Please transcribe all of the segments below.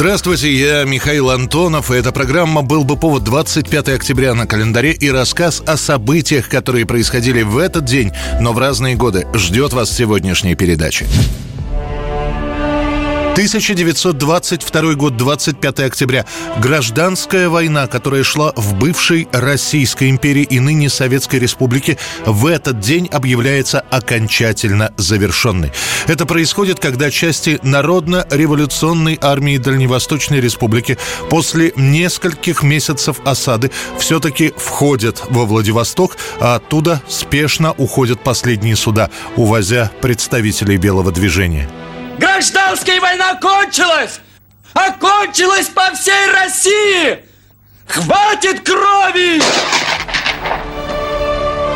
Здравствуйте, я Михаил Антонов, и эта программа «Был бы повод» 25 октября на календаре и рассказ о событиях, которые происходили в этот день, но в разные годы. Ждет вас сегодняшняя передача. 1922 год, 25 октября. Гражданская война, которая шла в бывшей Российской империи и ныне Советской Республике, в этот день объявляется окончательно завершенной. Это происходит, когда части Народно-революционной армии Дальневосточной Республики после нескольких месяцев осады все-таки входят во Владивосток, а оттуда спешно уходят последние суда, увозя представителей белого движения. Гражданская война кончилась! Окончилась по всей России! Хватит крови!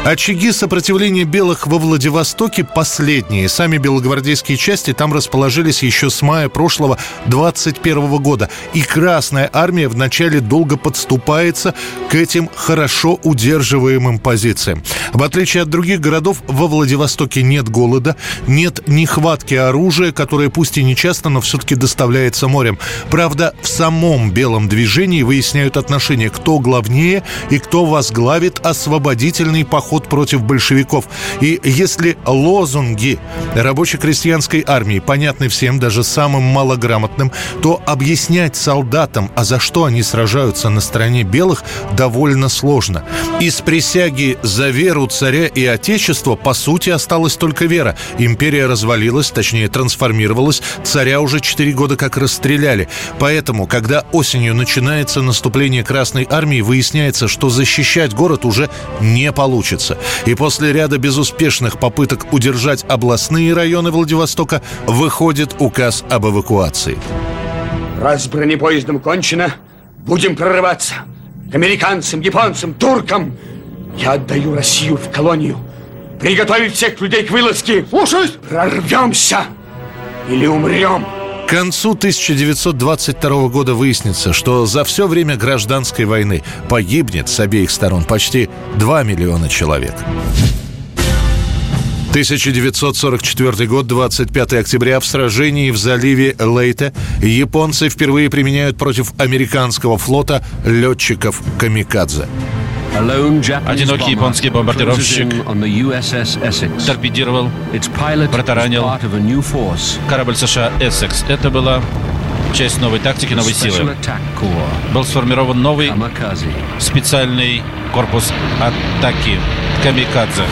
Очаги сопротивления белых во Владивостоке последние. Сами белогвардейские части там расположились еще с мая прошлого 21 года. И Красная Армия вначале долго подступается к этим хорошо удерживаемым позициям. В отличие от других городов, во Владивостоке нет голода, нет нехватки оружия, которое пусть и не часто, но все-таки доставляется морем. Правда, в самом белом движении выясняют отношения, кто главнее и кто возглавит освободительный поход поход против большевиков. И если лозунги рабоче-крестьянской армии понятны всем, даже самым малограмотным, то объяснять солдатам, а за что они сражаются на стороне белых, довольно сложно. Из присяги за веру царя и отечества, по сути, осталась только вера. Империя развалилась, точнее, трансформировалась. Царя уже четыре года как расстреляли. Поэтому, когда осенью начинается наступление Красной Армии, выясняется, что защищать город уже не получится находится. И после ряда безуспешных попыток удержать областные районы Владивостока выходит указ об эвакуации. Раз бронепоездом кончено, будем прорываться. К американцам, японцам, туркам. Я отдаю Россию в колонию. Приготовить всех людей к вылазке. Слушаюсь. Прорвемся или умрем. К концу 1922 года выяснится, что за все время гражданской войны погибнет с обеих сторон почти 2 миллиона человек. 1944 год, 25 октября, в сражении в заливе Лейте японцы впервые применяют против американского флота летчиков «Камикадзе». Одинокий японский бомбардировщик торпедировал, протаранил корабль США «Эссекс». Это была часть новой тактики, новой силы. Был сформирован новый специальный корпус атаки «Камикадзе».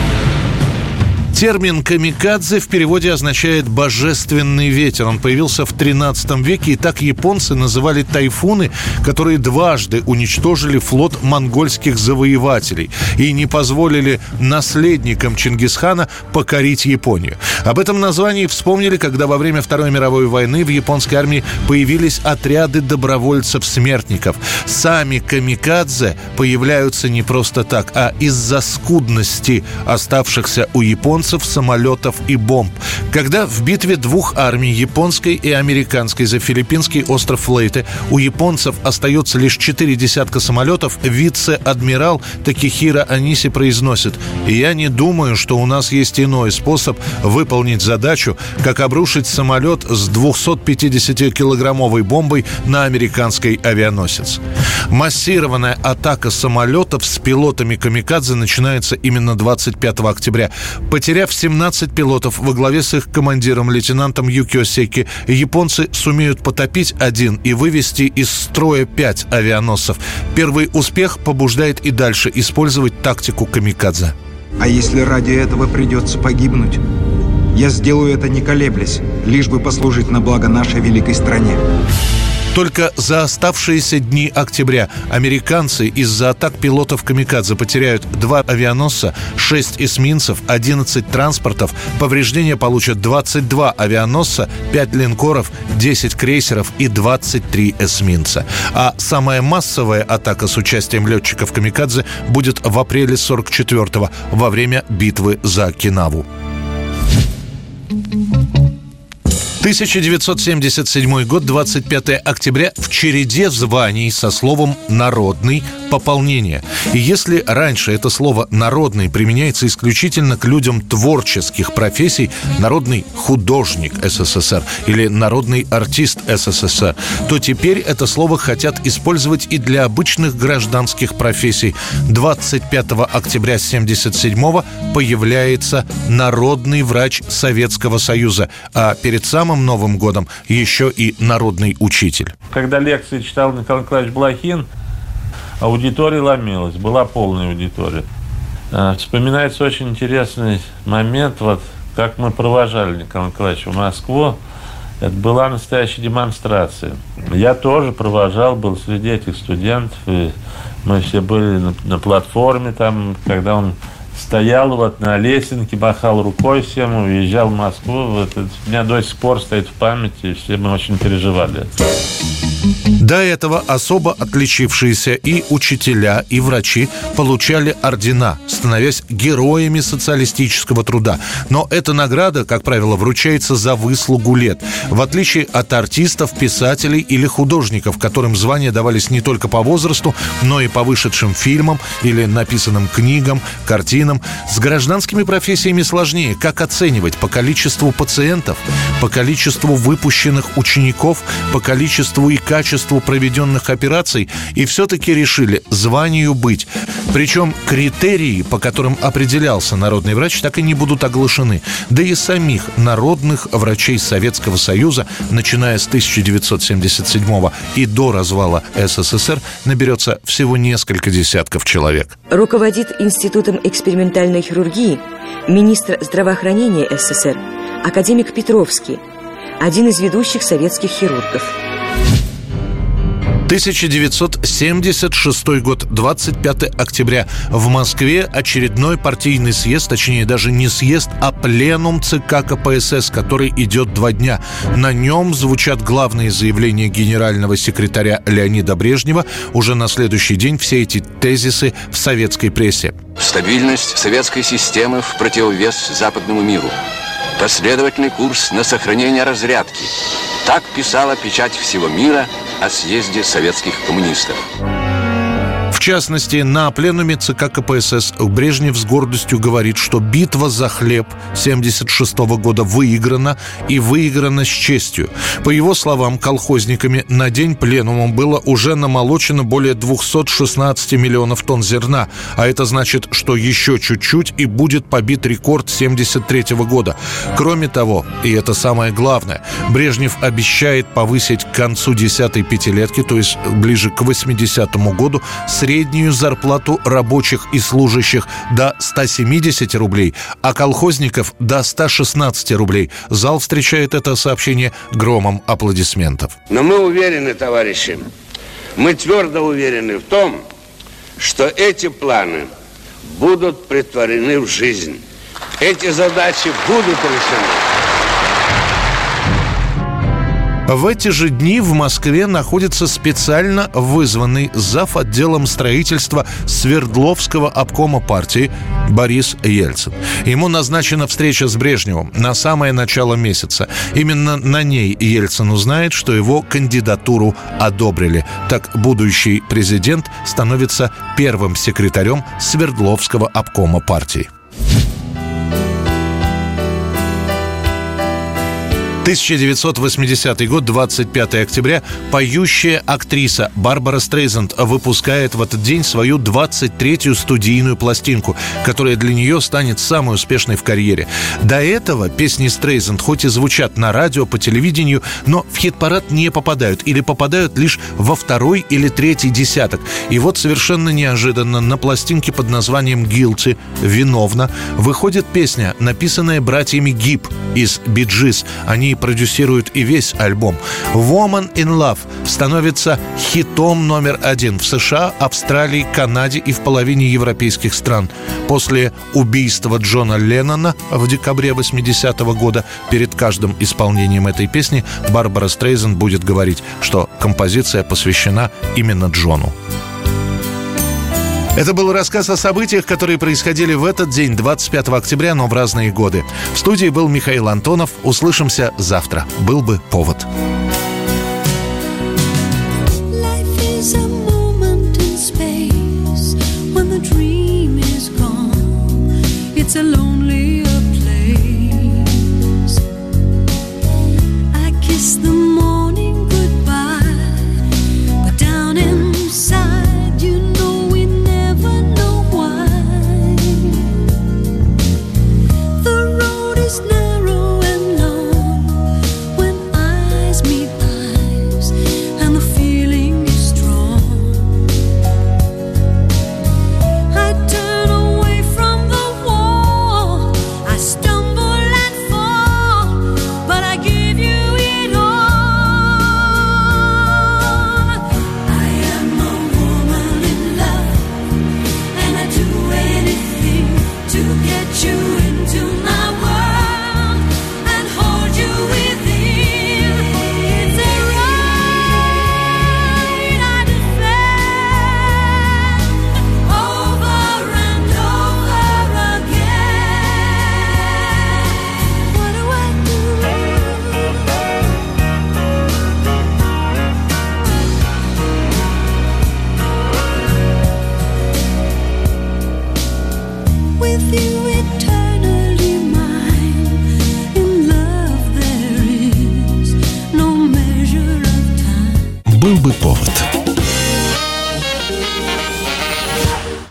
Термин «камикадзе» в переводе означает «божественный ветер». Он появился в 13 веке, и так японцы называли тайфуны, которые дважды уничтожили флот монгольских завоевателей и не позволили наследникам Чингисхана покорить Японию. Об этом названии вспомнили, когда во время Второй мировой войны в японской армии появились отряды добровольцев-смертников. Сами камикадзе появляются не просто так, а из-за скудности оставшихся у японцев японцев, самолетов и бомб. Когда в битве двух армий, японской и американской, за филиппинский остров Лейте, у японцев остается лишь четыре десятка самолетов, вице-адмирал Такихира Аниси произносит «Я не думаю, что у нас есть иной способ выполнить задачу, как обрушить самолет с 250-килограммовой бомбой на американский авианосец». Массированная атака самолетов с пилотами «Камикадзе» начинается именно 25 октября. Потеряв Потеряв 17 пилотов во главе с их командиром, лейтенантом Юкио Секи, японцы сумеют потопить один и вывести из строя пять авианосцев. Первый успех побуждает и дальше использовать тактику камикадзе. А если ради этого придется погибнуть? Я сделаю это не колеблясь, лишь бы послужить на благо нашей великой стране. Только за оставшиеся дни октября американцы из-за атак пилотов «Камикадзе» потеряют два авианосца, 6 эсминцев, 11 транспортов, повреждения получат 22 авианосца, 5 линкоров, 10 крейсеров и 23 эсминца. А самая массовая атака с участием летчиков «Камикадзе» будет в апреле 44-го во время битвы за Окинаву. 1977 год, 25 октября, в череде званий со словом «народный» пополнение. И если раньше это слово «народный» применяется исключительно к людям творческих профессий, народный художник СССР или народный артист СССР, то теперь это слово хотят использовать и для обычных гражданских профессий. 25 октября 1977 появляется народный врач Советского Союза, а перед самым самым Новым годом еще и народный учитель. Когда лекции читал Николай Николаевич Блохин, аудитория ломилась, была полная аудитория. А, вспоминается очень интересный момент, вот как мы провожали Николая Николаевича в Москву. Это была настоящая демонстрация. Я тоже провожал, был среди этих студентов. И мы все были на, на платформе там, когда он стоял вот на лесенке, махал рукой всем, уезжал в Москву. Вот это у меня до сих пор стоит в памяти, все мы очень переживали. До этого особо отличившиеся и учителя, и врачи получали ордена, становясь героями социалистического труда. Но эта награда, как правило, вручается за выслугу лет, в отличие от артистов, писателей или художников, которым звания давались не только по возрасту, но и по вышедшим фильмам или написанным книгам, картинам. С гражданскими профессиями сложнее. Как оценивать по количеству пациентов, по количеству выпущенных учеников, по количеству и качеству проведенных операций и все-таки решили званию быть. Причем критерии, по которым определялся народный врач, так и не будут оглашены. Да и самих народных врачей Советского Союза, начиная с 1977 и до развала СССР, наберется всего несколько десятков человек. Руководит Институтом экспериментальной хирургии министр здравоохранения СССР, академик Петровский, один из ведущих советских хирургов. 1976 год, 25 октября. В Москве очередной партийный съезд, точнее даже не съезд, а пленум ЦК КПСС, который идет два дня. На нем звучат главные заявления генерального секретаря Леонида Брежнева. Уже на следующий день все эти тезисы в советской прессе. Стабильность советской системы в противовес западному миру. Последовательный курс на сохранение разрядки. Так писала печать всего мира – о съезде советских коммунистов частности, на пленуме ЦК КПСС Брежнев с гордостью говорит, что битва за хлеб 1976 года выиграна и выиграна с честью. По его словам, колхозниками на день пленума было уже намолочено более 216 миллионов тонн зерна, а это значит, что еще чуть-чуть и будет побит рекорд 1973 года. Кроме того, и это самое главное, Брежнев обещает повысить к концу десятой пятилетки, то есть ближе к 80 году, средний среднюю зарплату рабочих и служащих до 170 рублей, а колхозников до 116 рублей. Зал встречает это сообщение громом аплодисментов. Но мы уверены, товарищи, мы твердо уверены в том, что эти планы будут притворены в жизнь. Эти задачи будут решены. В эти же дни в Москве находится специально вызванный зав. отделом строительства Свердловского обкома партии Борис Ельцин. Ему назначена встреча с Брежневым на самое начало месяца. Именно на ней Ельцин узнает, что его кандидатуру одобрили. Так будущий президент становится первым секретарем Свердловского обкома партии. 1980 год, 25 октября, поющая актриса Барбара Стрейзенд выпускает в этот день свою 23-ю студийную пластинку, которая для нее станет самой успешной в карьере. До этого песни Стрейзенд хоть и звучат на радио, по телевидению, но в хит-парад не попадают или попадают лишь во второй или третий десяток. И вот совершенно неожиданно на пластинке под названием «Guilty» «Виновна» выходит песня, написанная братьями Гиб из «Биджис». Они Продюсируют и весь альбом. «Woman in Love» становится хитом номер один в США, Австралии, Канаде и в половине европейских стран. После убийства Джона Леннона в декабре 80 -го года перед каждым исполнением этой песни Барбара Стрейзен будет говорить, что композиция посвящена именно Джону. Это был рассказ о событиях, которые происходили в этот день, 25 октября, но в разные годы. В студии был Михаил Антонов. Услышимся завтра. Был бы повод. It's a long